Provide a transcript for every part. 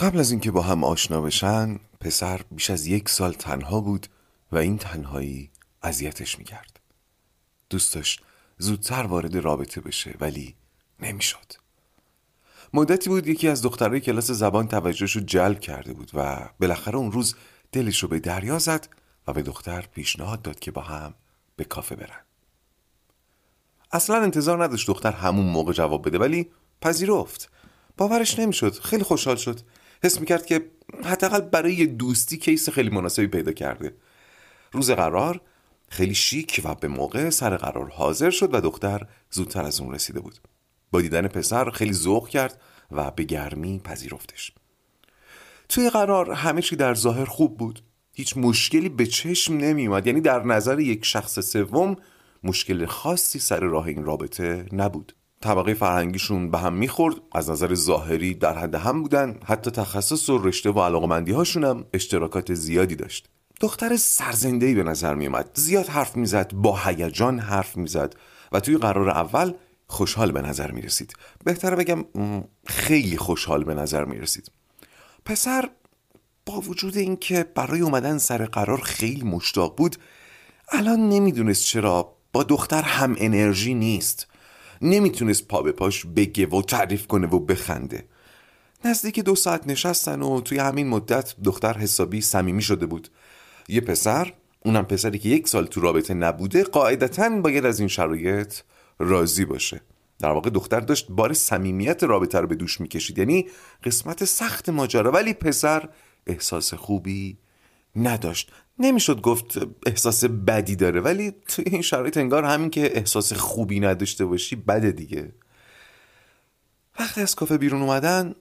قبل از اینکه با هم آشنا بشن پسر بیش از یک سال تنها بود و این تنهایی اذیتش می‌کرد. دوست داشت زودتر وارد رابطه بشه ولی نمی‌شد. مدتی بود یکی از دخترای کلاس زبان توجهش رو جلب کرده بود و بالاخره اون روز دلش رو به دریا زد و به دختر پیشنهاد داد که با هم به کافه برن. اصلا انتظار نداشت دختر همون موقع جواب بده ولی پذیرفت. باورش نمی‌شد. خیلی خوشحال شد. حس می‌کرد که حداقل برای دوستی کیس خیلی مناسبی پیدا کرده. روز قرار خیلی شیک و به موقع سر قرار حاضر شد و دختر زودتر از اون رسیده بود. با دیدن پسر خیلی ذوق کرد و به گرمی پذیرفتش. توی قرار همه چی در ظاهر خوب بود. هیچ مشکلی به چشم نمی اومد یعنی در نظر یک شخص سوم مشکل خاصی سر راه این رابطه نبود. طبقه فرهنگیشون به هم می‌خورد از نظر ظاهری در حد هم بودن حتی تخصص و رشته و علاقمندی هاشون هم اشتراکات زیادی داشت. دختر سرزنده به نظر می اومد زیاد حرف می‌زد با هیجان حرف می‌زد و توی قرار اول خوشحال به نظر می رسید بهتره بگم خیلی خوشحال به نظر می رسید پسر با وجود اینکه برای اومدن سر قرار خیلی مشتاق بود الان نمی‌دونست چرا با دختر هم انرژی نیست. نمی‌تونست پا به پاش بگه و تعریف کنه و بخنده. نزدیک دو ساعت نشستن و توی همین مدت دختر حسابی صمیمی شده بود. یه پسر اونم پسری که یک سال تو رابطه نبوده قاعدتا باید از این شرایط راضی باشه. در واقع دختر داشت بار صمیمیت رابطه رو به دوش می‌کشید. یعنی قسمت سخت ماجرا. ولی پسر احساس خوبی نداشت. نمی‌شد گفت احساس بدی داره ولی توی این شرایط انگار همین که احساس خوبی نداشته باشی بده دیگه. وقتی از کافه بیرون اومدن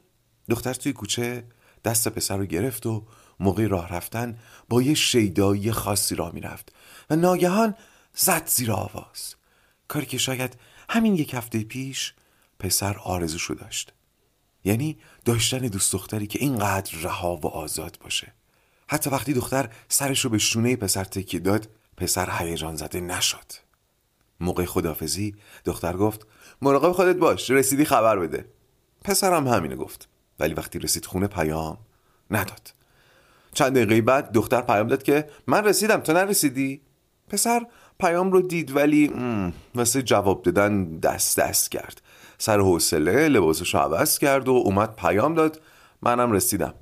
دختر توی کوچه دست پسر رو گرفت و موقع راه رفتن با یه شیدایی خاصی راه می‌رفت و ناگهان زد زیر آواز. کاری که شاید همین یک هفته پیش پسر آرزوشو داشت. یعنی داشتن دوست دختری که اینقدر رها و آزاد باشه. حتی وقتی دختر سرش رو به شونه پسر تکیه داد پسر هیجان زده نشد. موقع خدافزی دختر گفت مراقب خودت باش رسیدی خبر بده. پسرم همینه گفت ولی وقتی رسید خونه پیام نداد. چند دقیقه بعد دختر پیام داد که من رسیدم تو نرسیدی؟ پسر پیام رو دید ولی واسه جواب دادن دست دست کرد. سر حوصله لباسش عوض کرد و اومد پیام داد منم رسیدم.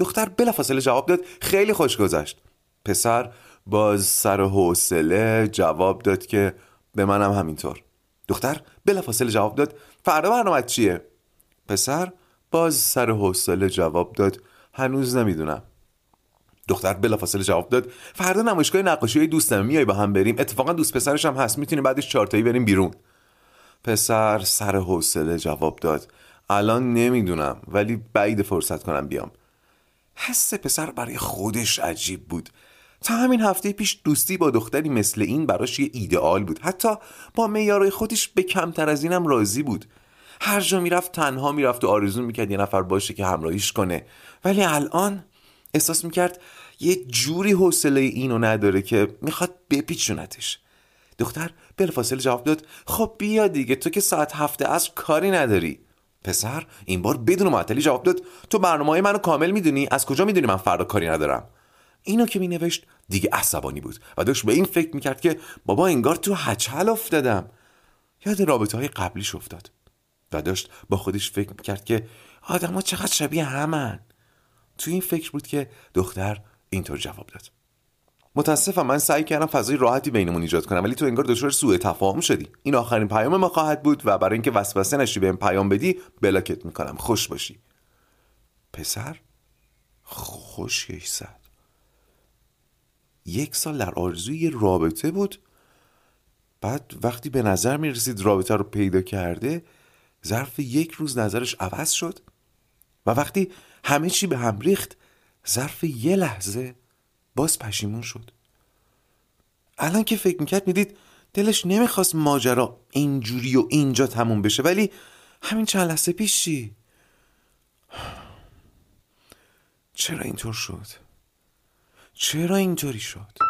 دختر بلافاصله جواب داد خیلی خوش گذشت. پسر باز سر حوصله جواب داد که به منم همینطور. دختر بلافاصله جواب داد فردا برنامه چیه؟ پسر باز سر حوصله جواب داد هنوز نمی‌دونم. دختر بلافاصله جواب داد فردا نمایشگاه نقاشی های دوستم میای با هم بریم. اتفاقا دوست پسرش هم هست می‌تونیم بعدش چارتایی بریم بیرون. پسر سر حوصله جواب داد الان نمی‌دونم ولی بعید فرصت کنم بیام. حس پسر برای خودش عجیب بود. تا همین هفته پیش دوستی با دختری مثل این براش یه ایدئال بود. حتی با میارای خودش به کمتر از اینم راضی بود. هر جا می‌رفت تنها می‌رفت و آرزو می‌کرد یه نفر باشه که همراهیش کنه. ولی الان احساس می‌کرد یه جوری حوصله اینو نداره که می‌خواد بپیچونتش. دختر بلافاصله جواب داد خب بیا دیگه تو که ساعت هفته از کاری نداری. پسر این بار بدون معطلی جواب داد. تو برنامه های منو کامل می‌دونی. از کجا می‌دونی من فردا کاری ندارم؟ اینو که مینوشت دیگه عصبانی بود و داشت به این فکر می‌کرد که بابا انگار تو هچل افتادم. یاد رابطه های قبلیش افتاد و داشت با خودش فکر می‌کرد که آدما چقدر شبیه همن. تو این فکر بود که دختر اینطور جواب داد. متاسفم من سعی کردم فضای راحتی بینمون ایجاد کنم ولی تو انگار دچار سوء تفاهم شدی. این آخرین پیام ما خواهد بود و برای اینکه وسوسه نشی بهم پیام بدی بلاکت می‌کنم. خوش باشی. پسر؟ خوشگش زد یک سال در آرزوی رابطه بود. بعد وقتی به نظر می رسید رابطه رو پیدا کرده ظرف یک روز نظرش عوض شد. و وقتی همه چی به هم ریخت ظرف یه لحظه باز پشیمون شد الان که فکر می‌کرد می‌دید دلش نمی‌خواست ماجرا اینجوری و اینجا تموم بشه ولی همین چند لحظه پیش؟ چرا اینطور شد؟ چرا اینطوری شد؟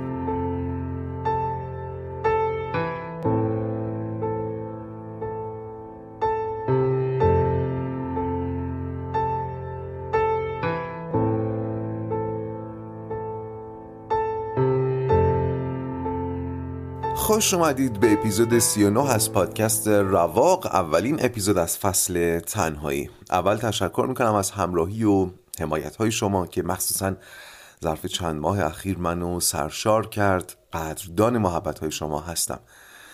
خوش اومدید به اپیزود 39 از پادکست رواق اولین اپیزود از فصل تنهایی. اول تشکر می‌کنم از همراهی و حمایت های شما که مخصوصا ظرف چند ماه اخیر منو سرشار کرد. قدردان محبت های شما هستم.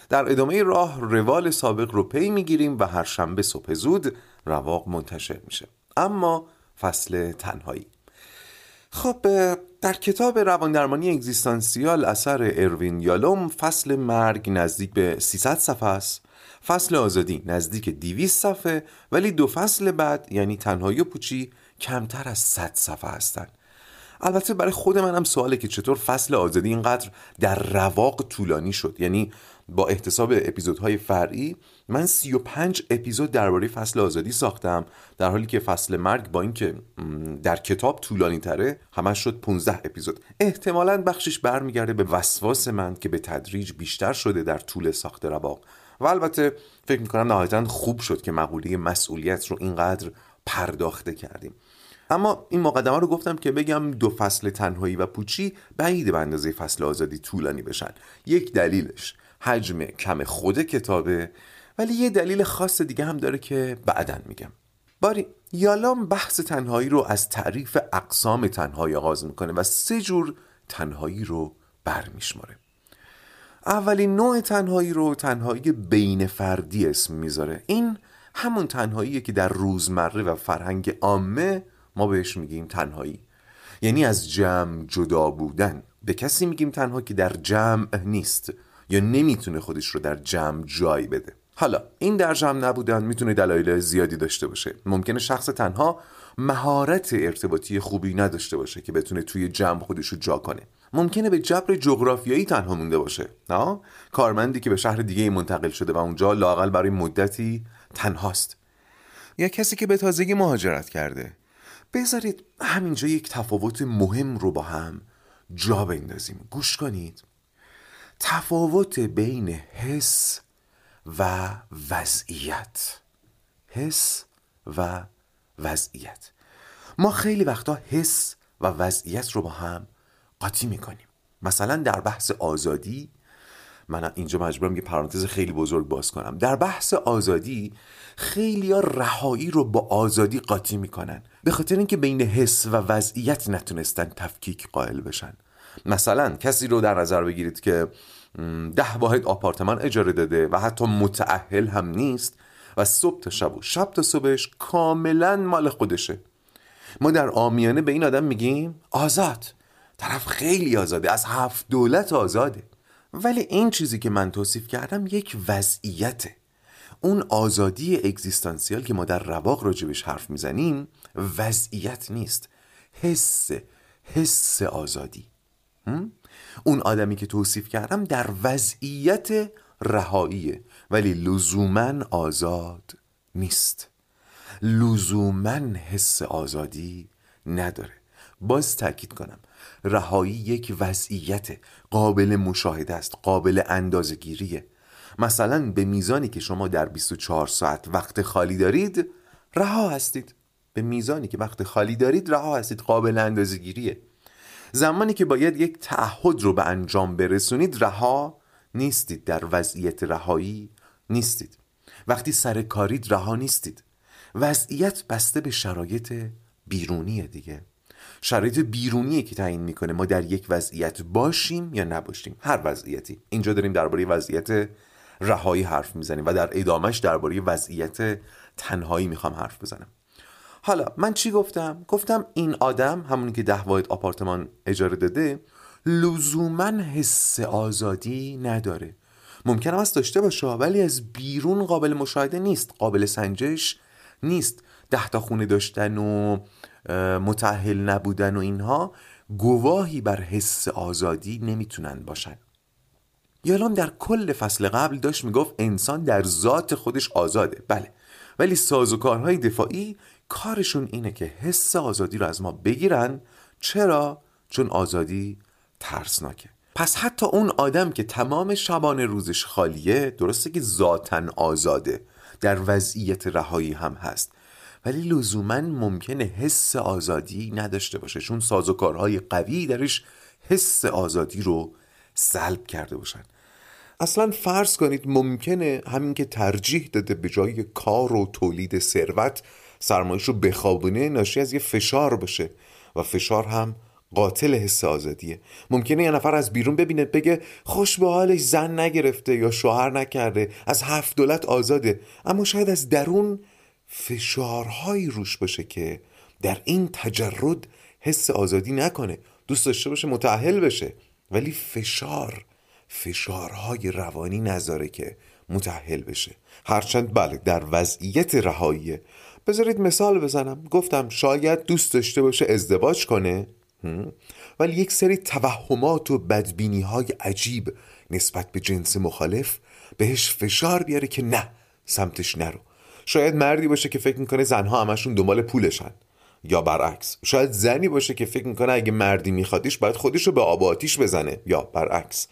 در ادامه راه روال سابق رو پی می‌گیریم و هر شنبه صبح زود رواق منتشر میشه. اما فصل تنهایی. خب در کتاب رواندرمانی اگزیستانسیال اثر اروین یالوم فصل مرگ نزدیک به 300 صفحه است. فصل آزادی نزدیک 200 صفحه ولی دو فصل بعد یعنی تنهایی و پوچی کمتر از 100 صفحه هستند. البته برای خود منم سواله که چطور فصل آزادی اینقدر در رواق طولانی شد. یعنی با احتساب اپیزودهای فرعی من 35 اپیزود درباره فصل آزادی ساختم در حالی که فصل مرگ با اینکه در کتاب طولانی تره همش شد 15 اپیزود. احتمالا بخشش برمیگرده به وسواس من که به تدریج بیشتر شده در طول ساخت رواق. و البته فکر می‌کنم نهایتا خوب شد که مقوله مسئولیت رو اینقدر پرداخته کردیم. اما این مقدمه رو گفتم که بگم دو فصل تنهایی و پوچی بعید به اندازه فصل آزادی طولانی بشن. یک دلیلش حجم کم خود کتابه ولی یه دلیل خاص دیگه هم داره که بعدا میگم. باری یالام بحث تنهایی رو از تعریف اقسام تنهایی آغاز می‌کنه و سه جور تنهایی رو برمیشماره. اولین نوع تنهایی رو تنهایی بین فردی اسم می‌ذاره. این همون تنهاییه که در روزمره و فرهنگ عامه ما بهش میگیم تنهایی. یعنی از جمع جدا بودن. به کسی میگیم تنها که در جمع نیست یا نمی‌تونه خودش رو در جمع جای بده. حالا این در جمع نبودن می‌تونه دلایل زیادی داشته باشه. ممکنه شخص تنها مهارت ارتباطی خوبی نداشته باشه که بتونه توی جمع خودش رو جا کنه. ممکنه به جبر جغرافیایی تنها مونده باشه نه؟ کارمندی که به شهر دیگه منتقل شده و اونجا لاقل برای مدتی تنهاست. یا کسی که به تازگی مهاجرت کرده. بذارید همینجا یک تفاوت مهم رو با هم جا بندازیم. گوش کنید. تفاوت بین حس و وضعیت. حس و وضعیت. ما خیلی وقتا حس و وضعیت رو با هم قاطی می‌کنیم. مثلا در بحث آزادی من اینجا مجبورم یه پرانتز خیلی بزرگ باز کنم. در بحث آزادی خیلی ها رهایی رو با آزادی قاطی می‌کنن. به خاطر اینکه بین حس و وضعیت نتونستن تفکیک قائل بشن. مثلا کسی رو در نظر بگیرید که ده واحد آپارتمان اجاره داده و حتی متعهل هم نیست و صبح تا شب و شب تا صبحش کاملا مال خودشه. ما در آمیانه به این آدم میگیم آزاد. طرف خیلی آزاده از هفت دولت آزاده. ولی این چیزی که من توصیف کردم یک وضعیته. اون آزادی اگزیستانسیال که ما در رواق راجبش حرف می‌زنیم وضعیت نیست. حس حس آزادی. اون آدمی که توصیف کردم در وضعیت رهاییه ولی لزوما آزاد نیست. لزوما حس آزادی نداره. باز تاکید کنم رهایی یک وضعیت قابل مشاهده است قابل اندازگیریه مثلا به میزانی که شما در 24 ساعت وقت خالی دارید رها هستید. به میزانی که وقت خالی دارید رها هستید قابل اندازگیریه زمانی که باید یک تعهد رو به انجام برسونید رها نیستید. در وضعیت رهایی نیستید. وقتی سر کارید رها نیستید. وضعیت بسته به شرایط بیرونیه دیگه. شرایط بیرونیه که تعیین می‌کنه. ما در یک وضعیت باشیم یا نباشیم. هر وضعیتی. اینجا داریم درباره وضعیت رهایی حرف می‌زنیم و در ادامش درباره وضعیت تنهایی می‌خوام حرف بزنم. حالا من چی گفتم؟ گفتم این آدم همونی که ده واحد آپارتمان اجاره داده لزوما حس آزادی نداره. ممکن است داشته باشه ولی از بیرون قابل مشاهده نیست قابل سنجش نیست. ده تا خونه داشتن و متحل نبودن و اینها گواهی بر حس آزادی نمی‌تونن باشن. یالام در کل فصل قبل داشت می‌گفت انسان در ذات خودش آزاده. بله. ولی سازوکارهای دفاعی کارشون اینه که حس آزادی رو از ما بگیرن. چرا؟ چون آزادی ترسناکه. پس حتی اون آدم که تمام شبانه روزش خالیه درسته که ذاتا آزاده در وضعیت رهایی هم هست. ولی لزوما ممکنه حس آزادی نداشته باشه. چون سازوکارهای قوی درش حس آزادی رو سلب کرده باشن. اصلا فرض کنید ممکنه همین که ترجیح داده به جای کار و تولید ثروت سرمایش رو بخوابونه ناشی از یه فشار باشه. و فشار هم قاتل حس آزادیه. ممکنه یه نفر از بیرون ببینه بگه خوش به حالش زن نگرفته یا شوهر نکرده از هفت دولت آزاده. اما شاید از درون فشارهایی روش باشه که در این تجرد حس آزادی نکنه. دوست داشته باشه متعهل بشه. ولی فشار فشارهای روانی نذاره که متحل بشه. هرچند بله در وضعیت رهاییه بذارید مثال بزنم. گفتم شاید دوست داشته باشه ازدواج کنه ولی یک سری توهمات و بدبینی های عجیب نسبت به جنس مخالف بهش فشار بیاره که نه سمتش نرو. شاید مردی باشه که فکر می‌کنه زنها همشون دنبال پولشن. یا برعکس شاید زنی باشه که فکر می‌کنه اگه مردی میخوادش باید خودش رو به آب آتیش بزنه. یا برعکس.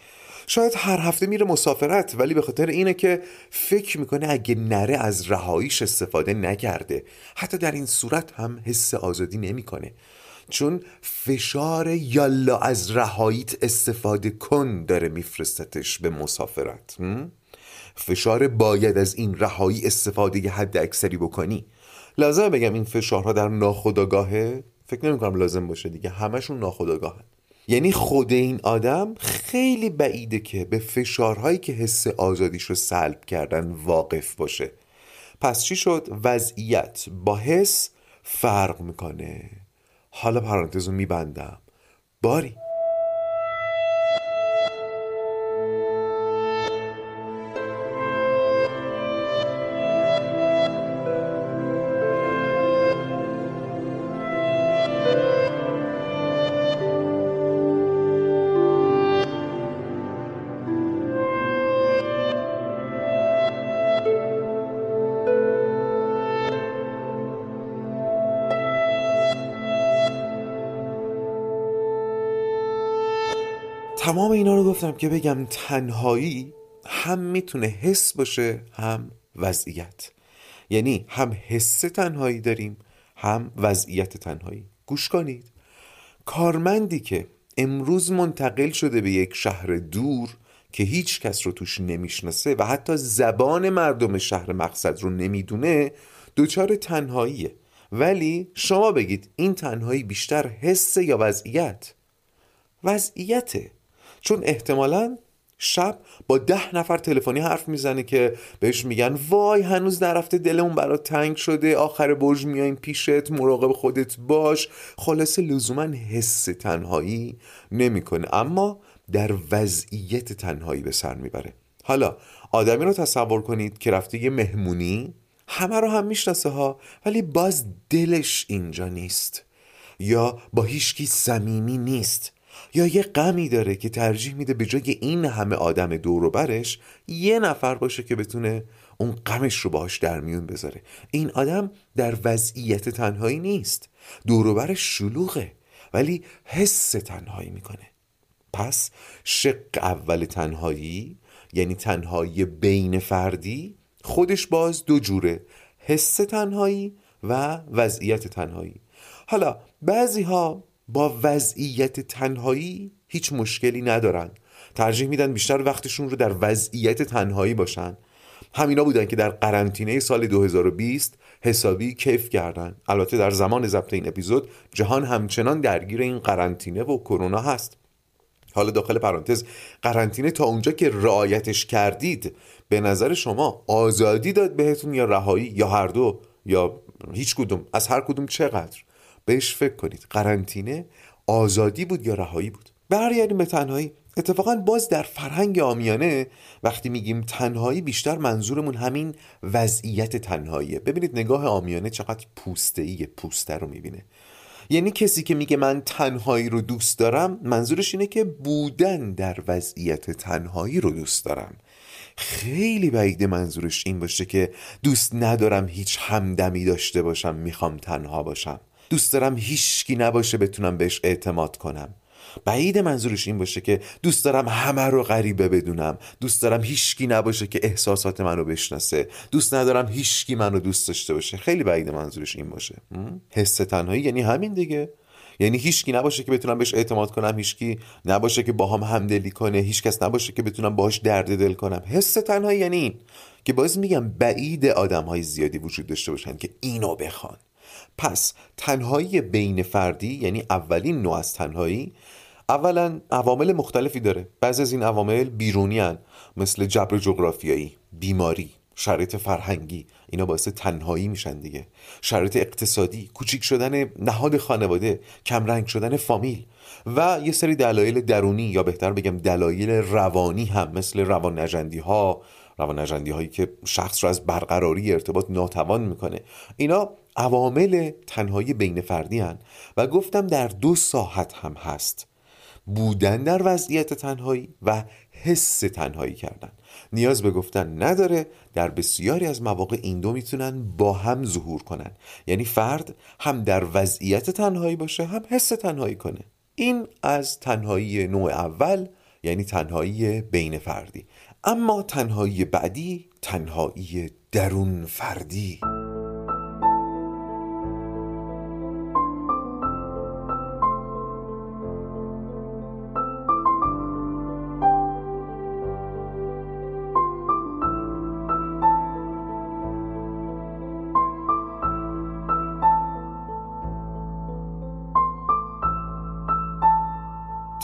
شاید هر هفته میره مسافرت ولی به خاطر اینه که فکر می‌کنه اگه نره از رهاییش استفاده نکرده. حتی در این صورت هم حس آزادی نمی‌کنه. چون فشار یالا از رهاییت استفاده کن داره میفرستتش به مسافرت. فشار باید از این رهایی استفاده حد اکثری بکنی. لازم بگم این فشارها در ناخودآگاهه. فکر نمی کنم لازم باشه دیگه. همشون ناخودآگاهه یعنی خود این آدم خیلی بعیده که به فشارهایی که حس آزادیش رو سلب کردن واقف باشه. پس چی شد؟ وضعیت با حس فرق می‌کنه. حالا پرانتز رو میبندم. باری. گفتم که بگم تنهایی هم می‌تونه حس باشه هم وضعیت. یعنی هم حس تنهایی داریم هم وضعیت تنهایی. گوش کنید. کارمندی که امروز منتقل شده به یک شهر دور که هیچ کس رو توش نمی‌شناسه و حتی زبان مردم شهر مقصد رو نمی‌دونه دچار تنهاییه. ولی شما بگید این تنهایی بیشتر حس یا وضعیت؟ وضعیته چون احتمالا شب با ده نفر تلفنی حرف می‌زنه که بهش میگن وای هنوز نرفته دلمون برات تنگ شده آخر برج میایم پیشت مراقب خودت باش. خلاصه لزوما حس تنهایی نمی‌کنه اما در وضعیت تنهایی به سر می‌بره. حالا آدمی رو تصور کنید که رفته یه مهمونی همه رو هم می‌شناسه ها ولی باز دلش اینجا نیست یا با هیچکی صمیمی نیست. یا یه غمی داره که ترجیح میده به جای این همه آدم دور و برش یه نفر باشه که بتونه اون غمش رو باهاش در میون بذاره. این آدم در وضعیت تنهایی نیست. دور و برش شلوغه ولی حس تنهایی می‌کنه. پس شق اول تنهایی یعنی تنهایی بین فردی خودش باز دو جوره حس تنهایی و وضعیت تنهایی. حالا بعضی ها با وضعیت تنهایی هیچ مشکلی ندارن. ترجیح میدن بیشتر وقتشون رو در وضعیت تنهایی باشن. همینا بودن که در قرنطینه سال 2020 حسابی کیف کردن. البته در زمان ضبط این اپیزود جهان همچنان درگیر این قرنطینه و کرونا هست. حالا داخل پرانتز قرنطینه تا اونجا که رعایتش کردید به نظر شما آزادی داد بهتون یا رهایی؟ یا هر دو؟ یا هیچ کدوم؟ از هر کدوم چقدر؟ بهش فکر کنید. قرنطینه آزادی بود یا رهایی بود؟ برگردیم به تنهایی. اتفاقا باز در فرهنگ آمیانه وقتی میگیم تنهایی بیشتر منظورمون همین وضعیت تنهاییه. ببینید نگاه آمیانه چقدر پوسته ای پوسته رو می‌بینه. یعنی کسی که میگه من تنهایی رو دوست دارم منظورش اینه که بودن در وضعیت تنهایی رو دوست دارم. خیلی بعید منظورش این باشه که دوست ندارم هیچ همدمی داشته باشم می‌خوام تنها باشم. دوست دارم هیچکی نباشه بتونم بهش اعتماد کنم. بعید منظورش این باشه که دوست دارم همه رو غریبه بدونم. دوست دارم هیچکی نباشه که احساسات منو بشناسه. دوست ندارم هیچکی منو دوست داشته باشه. خیلی بعید منظورش این باشه. حس تنهایی یعنی همین دیگه. یعنی هیچکی نباشه که بتونم بهش اعتماد کنم هیچکی نباشه که باهام هم همدلی کنه هیچکس نباشه که بتونم باهاش درد دل کنم. حس تنهایی یعنی این که باز میگم بعید آدم های زیادی وجود داشته باشن که اینو بخوان. پس تنهایی بین فردی یعنی اولین نوع از تنهایی اولا عوامل مختلفی داره بعضی از این عوامل بیرونی هن. مثل جبر جغرافیایی بیماری شرایط فرهنگی اینا باعث تنهایی میشن دیگه شرایط اقتصادی کوچیک شدن نهاد خانواده کمرنگ شدن فامیل و یه سری دلایل درونی یا بهتر بگم دلایل روانی هم مثل روان نجندی ها روان نجندی هایی که شخص رو از برقراری ارتباط ناتوان می‌کنه اینا عوامل تنهایی بین فردی هن. و گفتم در دو ساحت هم هست. بودن در وضعیت تنهایی و حس تنهایی کردن. نیاز به گفتن نداره در بسیاری از مواقع این دو می‌تونن با هم ظهور کنن. یعنی فرد هم در وضعیت تنهایی باشه هم حس تنهایی کنه. این از تنهایی نوع اول یعنی تنهایی بین فردی. اما تنهایی بعدی تنهایی درون فردی.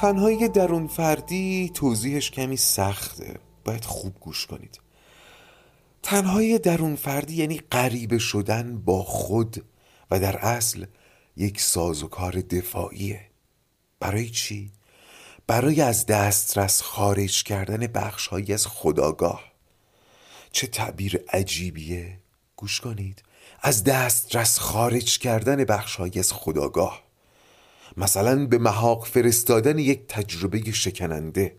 تنهایی درون فردی توضیحش کمی سخته. باید خوب گوش کنید. تنهایی درون فردی یعنی غریبه شدن با خود و در اصل یک سازوکار دفاعیه. برای چی؟ برای از دسترس خارج کردن بخشهایی از خداگاه. چه تعبیر عجیبیه. گوش کنید. از دسترس خارج کردن بخشهایی از خداگاه. مثلا به محاق فرستادن یک تجربه شکننده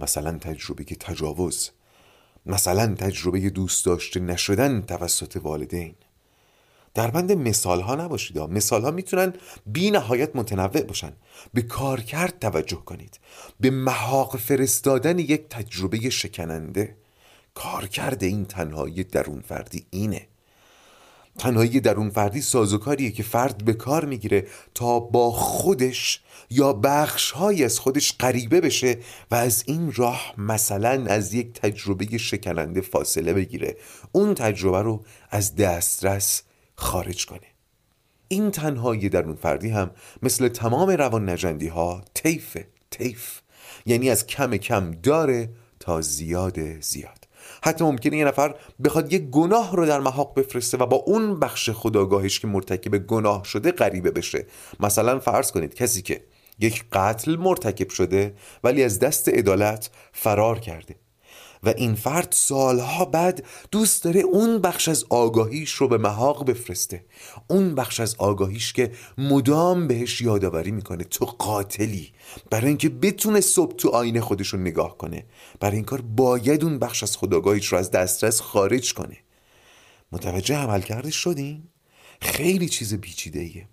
مثلا تجربه تجاوز مثلا تجربه دوست داشته نشدن توسط والدین. در بند مثال ها نباشید مثال ها می‌تونن بی نهایت متنوع باشن. به کارکرد توجه کنید. به محاق فرستادن یک تجربه شکننده کارکرد این تنهایی درون فردی اینه. تنهایی درون فردی سازوکاریه که فرد به کار می‌گیره تا با خودش یا بخشهایی از خودش غریبه بشه و از این راه مثلا از یک تجربه شکننده فاصله بگیره. اون تجربه رو از دسترس خارج کنه. این تنهایی درون فردی هم مثل تمام روان نجندی ها تیفه تیف یعنی از کم کم داره تا زیاد زیاد. حتی ممکنه یه نفر بخواد یه گناه رو در محاق بفرسته و با اون بخش خداگاهش که مرتکب گناه شده غریبه بشه. مثلا فرض کنید کسی که یک قتل مرتکب شده ولی از دست عدالت فرار کرده. و این فرد سالها بعد دوست داره اون بخش از آگاهیش رو به محاق بفرسته. اون بخش از آگاهیش که مدام بهش یادآوری می‌کنه تو قاتلی. برای اینکه بتونه صبح تو آینه خودش رو نگاه کنه. برای این کار باید اون بخش از خداگاهیش رو از دسترس خارج کنه. متوجه عمل کرده شدین؟ خیلی چیز پیچیده ایه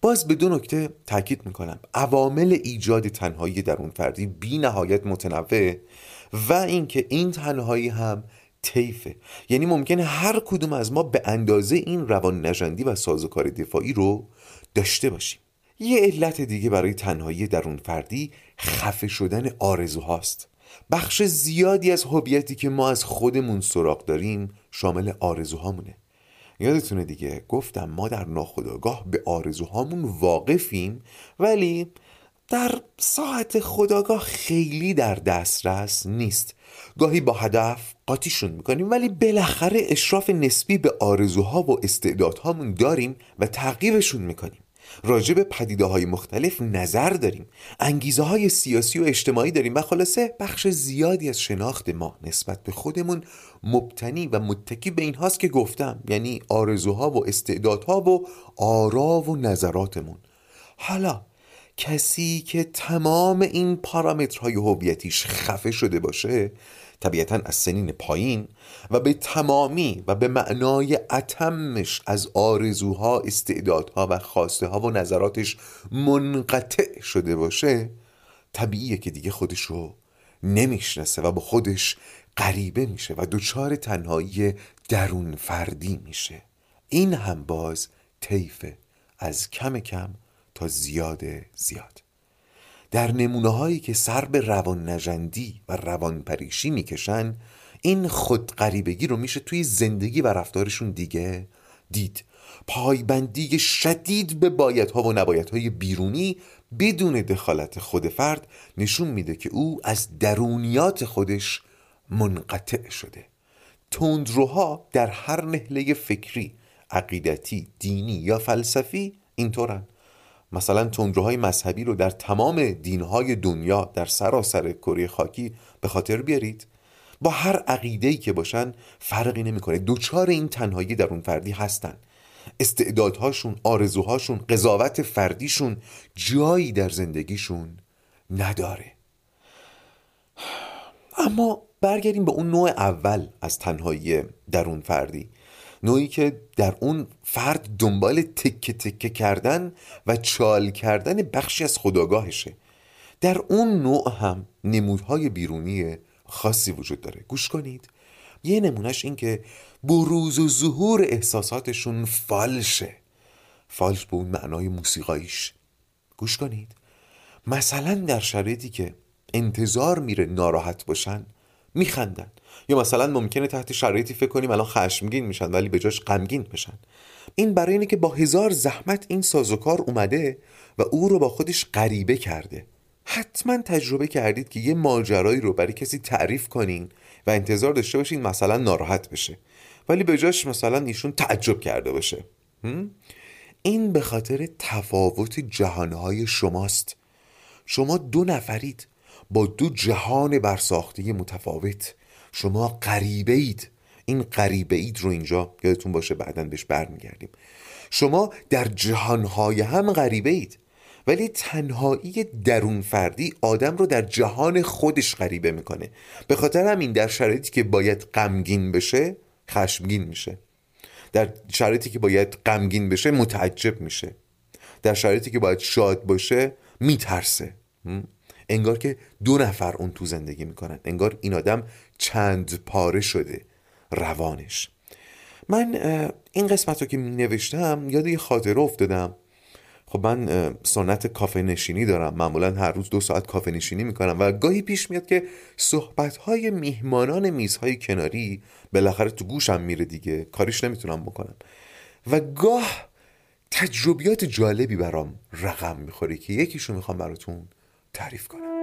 باز به دو نکته تاکید می‌کنم. عوامل ایجاد تنهایی در اون فردی بی نهایت متنوع و اینکه این تنهایی هم طیفه. یعنی ممکنه هر کدوم از ما به اندازه این روان نژندی و سازوکار دفاعی رو داشته باشیم. یه علت دیگه برای تنهایی درون فردی خفه شدن آرزوهاست. بخش زیادی از هویتی که ما از خودمون سراغ داریم شامل آرزوهامونه. یادتونه دیگه گفتم ما در ناخودآگاه به آرزوهامون واقفیم ولی در ساعت خداگاه خیلی در دسترس نیست. گاهی با هدف قاطیشون می‌کنیم ولی بالاخره اشراف نسبی به آرزوها و استعدادهامون داریم و تعقیبشون می‌کنیم. راجع به پدیده های مختلف نظر داریم. انگیزه های سیاسی و اجتماعی داریم و خلاصه بخش زیادی از شناخت ما نسبت به خودمون مبتنی و متکی به این هاست که گفتم یعنی آرزوها و استعدادها و آرا و نظراتمون. حالا کسی که تمام این پارامترهای هویتیش خفه شده باشه طبیعتا از سنین پایین و به تمامی و به معنای اتمش از آرزوها استعدادها و خواسته ها و نظراتش منقطع شده باشه طبیعیه که دیگه خودش رو نمی‌شناسه و با خودش غریبه میشه و دچار تنهایی درون فردی میشه. این هم باز طیفه. از کم کم تا زیاد زیاد. در نمونه هایی که سر به روان نجندی و روان پریشی می‌کشن این خودقریبگی رو میشه توی زندگی و رفتارشون دیگه دید. پایبندی شدید به بایدها و نبایدهای بیرونی بدون دخالت خود فرد نشون میده که او از درونیات خودش منقطع شده. تندروها در هر نهله فکری عقیدتی دینی یا فلسفی اینطورن. مثلا تندروهای مذهبی رو در تمام دینهای دنیا در سراسر کره خاکی به خاطر بیارید. با هر عقیده‌ای که باشن فرقی نمی‌کنه. دوچار این تنهایی در اون فردی هستن. استعدادهاشون آرزوهاشون قضاوت فردیشون جایی در زندگیشون نداره. اما برگردیم به اون نوع اول از تنهایی درون فردی. نوعی که در اون فرد دنبال تکه تکه کردن و چال کردن بخشی از خداگاهشه. در اون نوع هم نمودهای بیرونی خاصی وجود داره. گوش کنید. یه نمونهش این که بروز و ظهور احساساتشون فالشه. فالش به اون معنای موسیقاییش. گوش کنید. مثلا در شرایطی که انتظار میره ناراحت باشن میخندن. یا مثلا ممکنه تحت شرایطی فکر کنیم الان خشمگین میشن ولی به جاش غمگین بشن. این برای اینه که با هزار زحمت این سازوکار اومده و او رو با خودش غریبه کرده. حتما تجربه کردید که یه ماجرایی رو برای کسی تعریف کنین و انتظار داشته باشین مثلا ناراحت بشه. ولی به جاش مثلا ایشون تعجب کرده باشه. این به خاطر تفاوت جهانهای شماست. شما دو نفرید. با دو جهان برساخته متفاوت. شما غریبه اید این غریبه اید رو اینجا یادتون باشه بعدا بهش برمیگردیم. شما در جهانهای هم غریبه اید ولی تنهایی درون فردی آدم رو در جهان خودش غریبه می‌کنه. به خاطر همین در شرایطی که باید غمگین بشه خشمگین میشه. در شرایطی که باید غمگین بشه متعجب میشه. در شرایطی که باید شاد باشه میترسه. انگار که دو نفر اون تو زندگی می‌کنن. انگار این آدم چند پاره شده. روانش. من این قسمت رو که می نوشتم یاد یه خاطره افتادم. خب من سنت کافه نشینی دارم. معمولا هر روز دو ساعت کافه نشینی می‌کنم و گاهی پیش میاد که صحبت های میهمانان میزهای کناری بالاخره تو گوشم میره دیگه. کاریش نمی‌تونم بکنم. و گاه تجربیات جالبی برام رقم می‌خوره که یکیشو می‌خوام براتون تعریف کنم.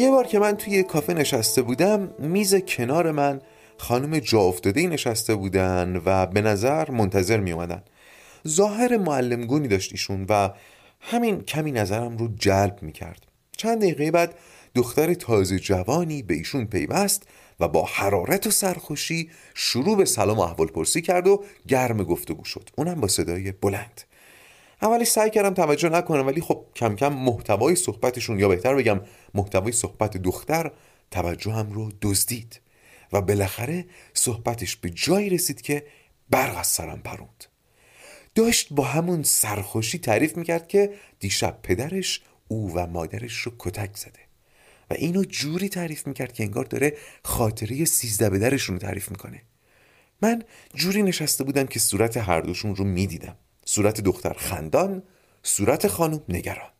یه بار که من توی کافه نشسته بودم میز کنار من خانم جا افتاده نشسته بودن و به نظر منتظر می اومدن ظاهر معلمگونی داشت ایشون و همین کمی نظرم رو جلب می کرد چند دقیقه بعد دختر تازه جوانی به ایشون پیوست و با حرارت و سرخوشی شروع به سلام و احوال پرسی کرد و گرم گفتگو شد. اونم با صدای بلند. اولش سعی کردم توجه نکنم ولی خب کم کم محتوای صحبتشون یا بهتر بگم محتوای صحبت دختر توجه هم رو دزدید و بالاخره صحبتش به جایی رسید که برق از سرم پروند. داشت با همون سرخوشی تعریف می‌کرد که دیشب پدرش او و مادرش رو کتک زده و اینو جوری تعریف می‌کرد که انگار داره خاطره سیزده بدرشون رو تعریف می‌کنه. من جوری نشسته بودم که صورت هر دوشون رو می‌دیدم. صورت دختر خندان صورت خانم نگران.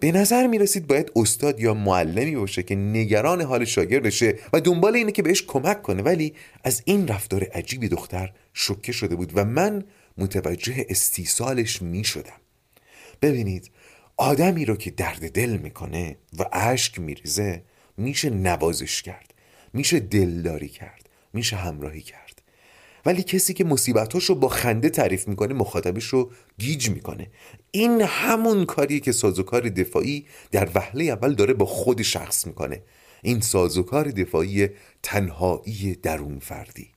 به نظر می رسید باید استاد یا معلمی باشه که نگران حال شاگردشه و دنبال اینه که بهش کمک کنه. ولی از این رفتار عجیبی دختر شکه شده بود و من متوجه استیصالش می شدم ببینید آدمی رو که درد دل می‌کنه و اشک میریزه میشه نوازش کرد میشه دلداری کرد میشه همراهی کرد. ولی کسی که مصیبتاش رو با خنده تعریف می‌کنه مخاطبش رو گیج می‌کنه. این همون کاریه که سازوکار دفاعی در وهله اول داره با خود شخص می‌کنه. این سازوکار دفاعی تنهایی درون فردی.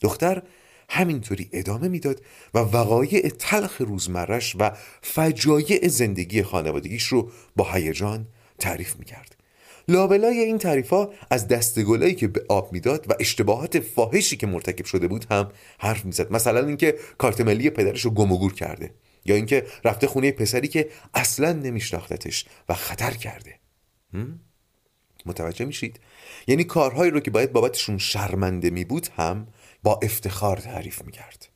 دختر همینطوری ادامه می‌داد و وقایع تلخ روزمرش و فجایع زندگی خانوادگیش رو با هیجان تعریف می‌کرد. لابلای این تعریف ها از دستگلایی که به آب می‌داد و اشتباهات فاحشی که مرتکب شده بود هم حرف می‌زد. مثلا اینکه کارت ملی پدرش رو گم و گور کرده یا اینکه رفته خونه پسری که اصلا نمیشناختتش و خطر کرده. متوجه میشید؟ یعنی کارهایی رو که باید بابتشون شرمنده می بود هم با افتخار تعریف می‌کرد.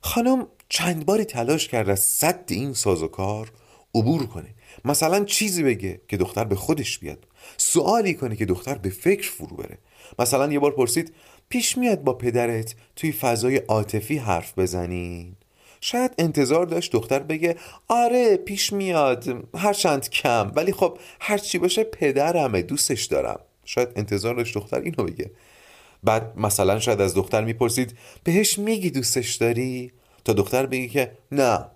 خانم چند باری تلاش کرد از صد این سازوکار عبور کنه. مثلا چیزی بگه که دختر به خودش بیاد سوالی کنه که دختر به فکر فرو بره. مثلا یه بار پرسید پیش میاد با پدرت توی فضای عاطفی حرف بزنین شاید انتظار داشت دختر بگه آره پیش میاد هرچند کم ولی خب هرچی باشه پدرمه دوستش دارم. شاید انتظار داشت دختر اینو بگه. بعد مثلا شاید از دختر می‌پرسید بهش میگی دوستش داری؟ تا دختر بگه که نه.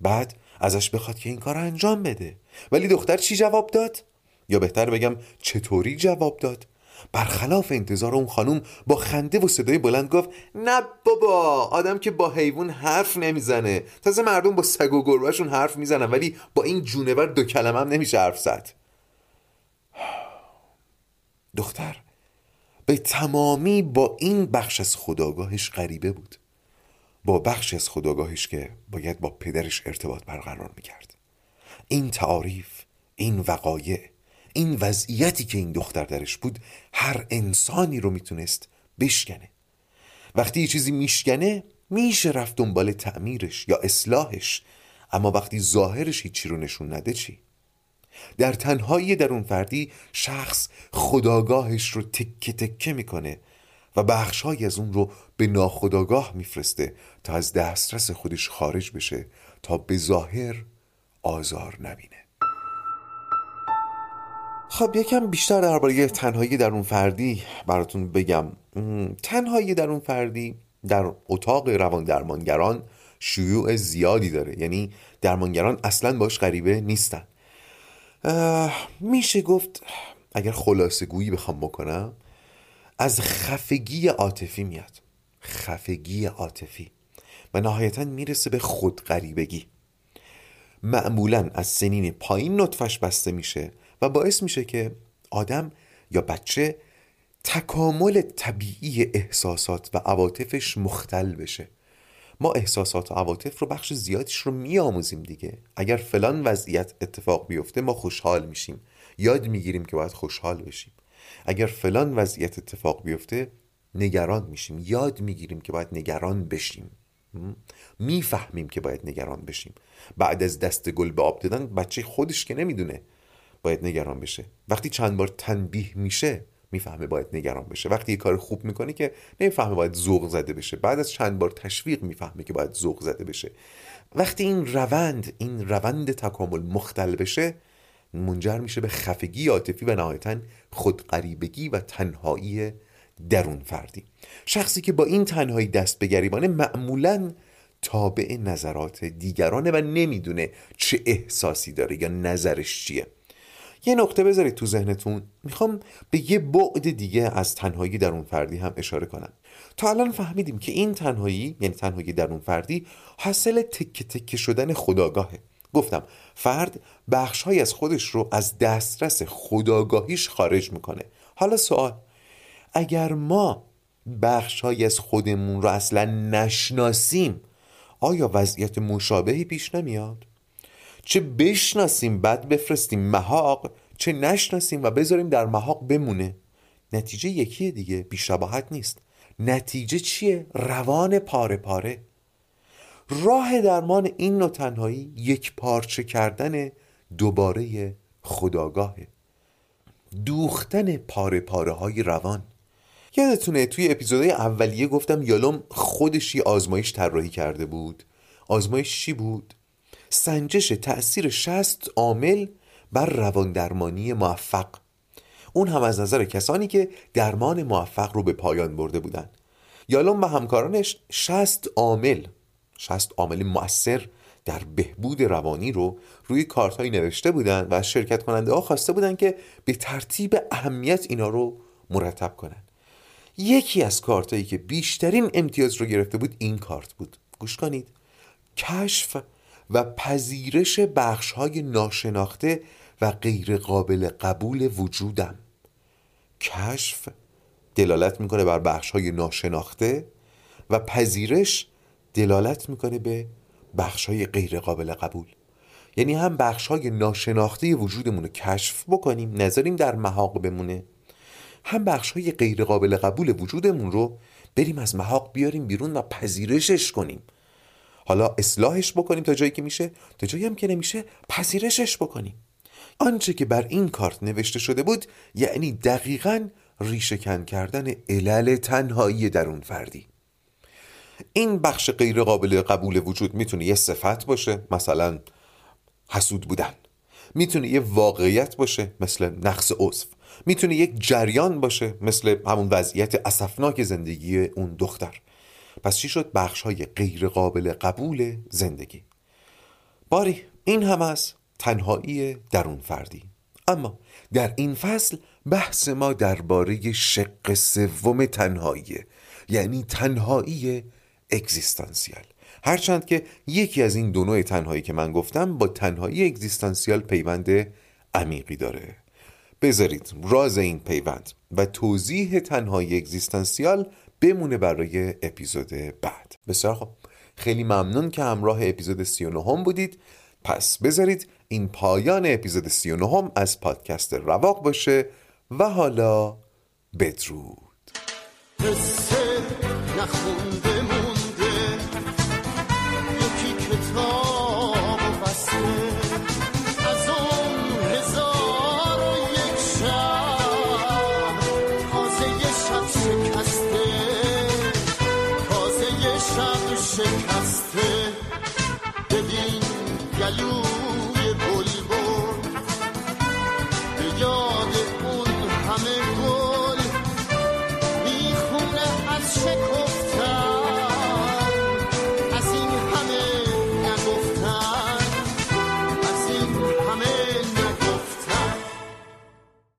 بعد ازش بخواد که این کار رو انجام بده. ولی دختر چی جواب داد؟ یا بهتر بگم چطوری جواب داد؟ برخلاف انتظار اون خانوم با خنده و صدای بلند گفت نه بابا آدم که با حیوان حرف نمی‌زنه. تازه مردم با سگ و گربهشون حرف می‌زنن ولی با این جونور دو کلمه هم نمیشه حرف زد. دختر به تمامی با این بخش از خداگاهش غریبه بود. با بخش از خداگاهش که باید با پدرش ارتباط برقرار می‌کرد. این تعاریف این وقایع این وضعیتی که این دختر درش بود هر انسانی رو می‌تونست بشکنه. وقتی یه چیزی میشکنه میشه رفت دنبال تعمیرش یا اصلاحش. اما وقتی ظاهرش هیچی رو نشون نده چی؟ در تنهایی درون فردی شخص خداگاهش رو تکه تکه می‌کنه. و بخشهایی از اون رو به ناخداگاه میفرسته تا از دسترس خودش خارج بشه تا به ظاهر آزار نبینه. خب یکم بیشتر درباره تنهایی درون فردی براتون بگم. تنهایی درون فردی در اتاق روان درمانگران شیوع زیادی داره. یعنی درمانگران اصلا باش غریبه نیستن. میشه گفت اگر خلاصه گویی بخوام بکنم از خفگی عاطفی میاد. خفگی عاطفی. و نهایتا می‌رسه به خودغریبگی. معمولا از سنین پایین نطفش بسته میشه و باعث میشه که آدم یا بچه تکامل طبیعی احساسات و عواطفش مختل بشه. ما احساسات و عواطف رو بخش زیادیش رو میآموزیم دیگه. اگر فلان وضعیت اتفاق بیفته ما خوشحال میشیم. یاد می‌گیریم که باید خوشحال بشیم. اگر فلان وضعیت اتفاق بیفته نگران میشیم. یاد می‌گیریم که باید نگران بشیم. می‌فهمیم که باید نگران بشیم. بعد از دست گل به آب دادن بچه خودش که نمی‌دونه باید نگران بشه. وقتی چند بار تنبیه میشه می‌فهمه باید نگران بشه. وقتی یه کار خوب می‌کنه که نمی‌فهمه باید ذوق زده بشه. بعد از چند بار تشویق می‌فهمه که باید ذوق زده بشه. وقتی این روند این روند تکامل مختل بشه منجر میشه به خفگی عاطفی و نهایتا خودقریبگی و تنهایی درون فردی شخصی که با این تنهایی دست به گریبانه معمولا تابع نظرات دیگرانه و نمی‌دونه چه احساسی داره یا نظرش چیه. یه نقطه بذارید تو ذهنتون. می‌خوام به یه بعد دیگه از تنهایی درون فردی هم اشاره کنم. تا الان فهمیدیم که این تنهایی یعنی تنهایی درون فردی حاصل تکه تکه شدن خداگاهه. گفتم فرد بخشهایی از خودش رو از دسترس خداگاهیش خارج می‌کنه حالا سوال اگر ما بخشهایی از خودمون رو اصلا نشناسیم آیا وضعیت مشابهی پیش نمیاد؟ چه بشناسیم بعد بفرستیم محاق چه نشناسیم و بذاریم در محاق بمونه نتیجه یکیه دیگه بیشباهت نیست نتیجه چیه؟ روان پاره پاره راه درمان این نوع تنهایی یک پارچه کردن دوباره خداگاهه. دوختن پاره پاره های روان. یادتونه توی اپیزودهای اولیه گفتم یالوم خودش یه آزمایش طراحی کرده بود. آزمایش چی بود؟ سنجش تأثیر شست عامل بر روان درمانی موفق. اون هم از نظر کسانی که درمان موفق رو به پایان برده بودن. یالوم و همکارانش شست عامل شست عامل مؤثر در بهبود روانی رو روی کارت نوشته بودن و شرکت کننده ها خواسته بودن که به ترتیب اهمیت اینا رو مرتب کنن. یکی از کارت که بیشترین امتیاز رو گرفته بود این کارت بود. گوش کنید. کشف و پذیرش بخش های ناشناخته و غیر قابل قبول وجودم. کشف دلالت می‌کنه بر بخش های ناشناخته و پذیرش دلالت می‌کنه به بخش های غیر قابل قبول. یعنی هم بخش های ناشناخته وجودمون رو کشف بکنیم نذاریم در محاق بمونه هم بخش های غیر قابل قبول وجودمون رو بریم از محاق بیاریم بیرون و پذیرشش کنیم. حالا اصلاحش بکنیم تا جایی که میشه تا جایی هم که نمیشه پذیرشش بکنیم. آنچه که بر این کارت نوشته شده بود یعنی دقیقا ریشهکن کردن علل تنهایی درون فردی. این بخش غیر قابل قبول وجود می‌تونه یه صفت باشه مثلا حسود بودن. می‌تونه یه واقعیت باشه مثل نقص عضو. می‌تونه یک جریان باشه مثل همون وضعیت اسفناک زندگی اون دختر. پس چی شد؟ بخش های غیر قابل قبول زندگی. باری این هم از تنهایی درون فردی. اما در این فصل بحث ما درباره شق سوم تنهایی یعنی تنهایی اگزیستانسیال. هرچند که یکی از این دو نوع تنهایی که من گفتم با تنهایی اگزیستانسیال پیوند عمیقی داره. بذارید راز این پیوند و توضیح تنهایی اگزیستانسیال بمونه برای اپیزود بعد. بسیار خب خیلی ممنون که همراه اپیزود 39 هم بودید. پس بذارید این پایان اپیزود 39 هم از پادکست رواق باشه و حالا بدرود.